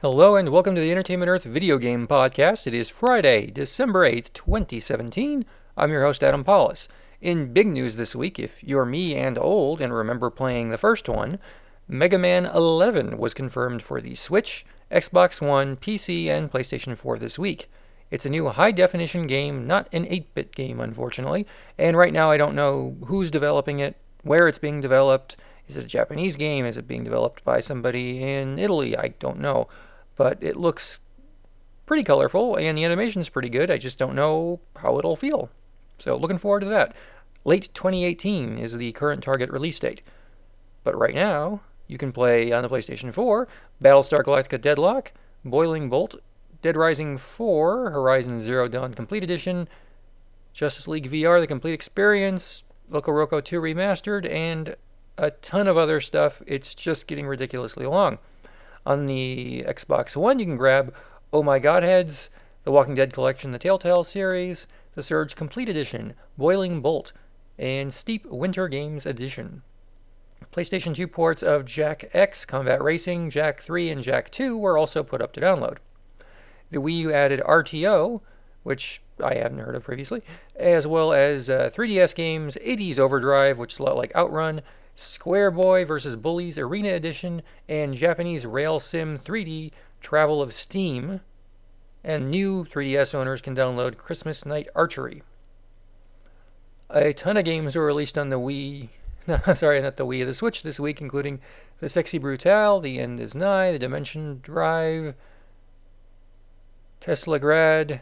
Hello and welcome to the Entertainment Earth video game podcast. It is Friday, December 8th, 2017. I'm your host, Adam Paulus. In big news this week, if you're me and old and remember playing the first one, Mega Man 11 was confirmed for the Switch, Xbox One, PC, and PlayStation 4 this week. It's a new high definition game, not an 8 bit game, unfortunately, and right now I don't know who's developing it, where it's being developed. Is it a Japanese game? Is it being developed by somebody in Italy? I don't know but it looks pretty colorful and the animation's pretty good. I just don't know how it'll feel. So looking forward to that. Late 2018 is the current target release date. But right now, you can play on the PlayStation 4 Battlestar Galactica Deadlock, Boiling Bolt, Dead Rising 4, Horizon Zero Dawn Complete Edition, Justice League VR The Complete Experience, LocoRoco 2 Remastered, and a ton of other stuff. It's just getting ridiculously long. On the Xbox One, you can grab Oh My Godheads, The Walking Dead Collection, the Telltale series, The Surge Complete Edition, Boiling Bolt, and Steep Winter Games Edition. PlayStation 2 ports of Jak X, Combat Racing, Jak 3, and Jak 2 were also put up to download. The Wii U added RTO, which I haven't heard of previously, as well as uh, 3DS games, 80s Overdrive, which is a lot like Outrun, Square Boy vs. Bullies Arena Edition, and Japanese Rail Sim 3D Travel of Steam. And new 3DS owners can download Christmas Night Archery. A ton of games were released on the Wii. No, sorry, not the Wii, the Switch this week, including The Sexy Brutale, The End is Nigh, The Dimension Drive, Teslagrad,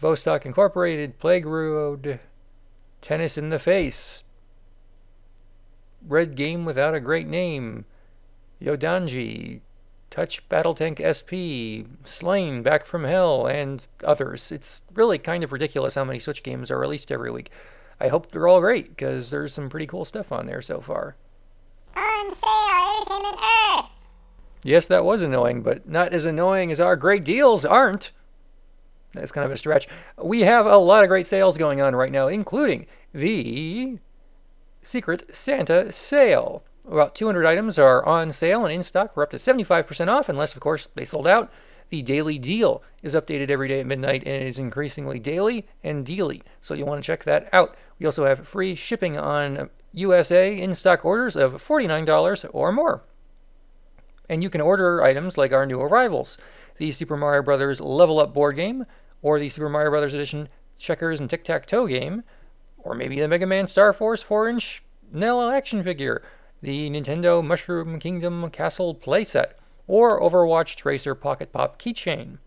Vostok Incorporated, Plague Road, Tennis in the Face, Red Game Without a Great Name, Yodanji, Touch Battle Tank SP, Slain, Back from Hell, and others. It's really kind of ridiculous how many Switch games are released every week. I hope they're all great, because there's some pretty cool stuff on there so far. On sale, Entertainment Earth! Yes, that was annoying, but not as annoying as our great deals aren't. That's kind of a stretch. We have a lot of great sales going on right now, including the Secret Santa sale. About 200 items are on sale and in stock for up to 75% off, unless, of course, they sold out. The daily deal is updated every day at midnight and it is increasingly daily and daily, so you'll want to check that out. We also have free shipping on USA in stock orders of $49 or more. And you can order items like our new arrivals the Super Mario Bros. Level Up board game, or the Super Mario Bros. Edition checkers and tic tac toe game or maybe the Mega Man Star Force 4 inch Nell action figure, the Nintendo Mushroom Kingdom Castle playset, or Overwatch Tracer Pocket Pop keychain.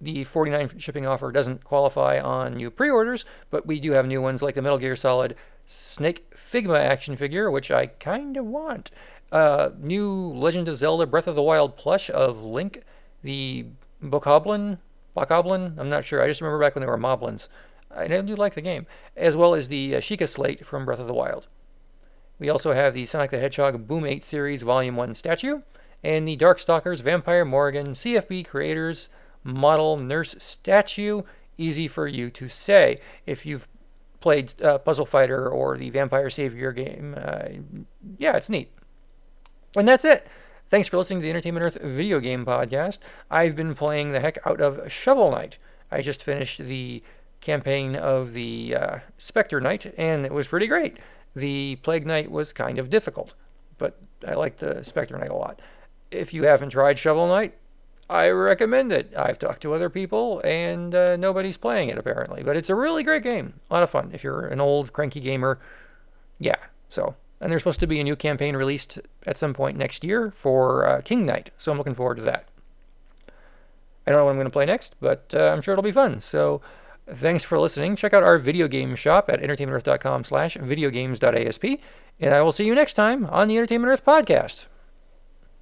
The 49 shipping offer doesn't qualify on new pre orders, but we do have new ones like the Metal Gear Solid Snake Figma action figure, which I kind of want. Uh, new Legend of Zelda Breath of the Wild plush of Link, the Bokoblin, Bokoblin, I'm not sure. I just remember back when they were Moblins. I do like the game, as well as the uh, Sheikah Slate from Breath of the Wild. We also have the Sonic the Hedgehog Boom 8 Series Volume 1 statue, and the Darkstalkers Vampire Morgan CFB Creators Model Nurse statue. Easy for you to say. If you've played uh, Puzzle Fighter or the Vampire Savior game, uh, yeah, it's neat. And that's it. Thanks for listening to the Entertainment Earth video game podcast. I've been playing the heck out of Shovel Knight. I just finished the campaign of the uh, Spectre Knight, and it was pretty great. The Plague Knight was kind of difficult, but I like the Spectre Knight a lot. If you haven't tried Shovel Knight, I recommend it. I've talked to other people, and uh, nobody's playing it apparently, but it's a really great game. A lot of fun. If you're an old cranky gamer, yeah. So, and there's supposed to be a new campaign released at some point next year for uh, King Knight, so I'm looking forward to that. I don't know what I'm going to play next, but uh, I'm sure it'll be fun. So. Thanks for listening. Check out our video game shop at entertainmentearth.com slash videogames.asp, and I will see you next time on the Entertainment Earth podcast.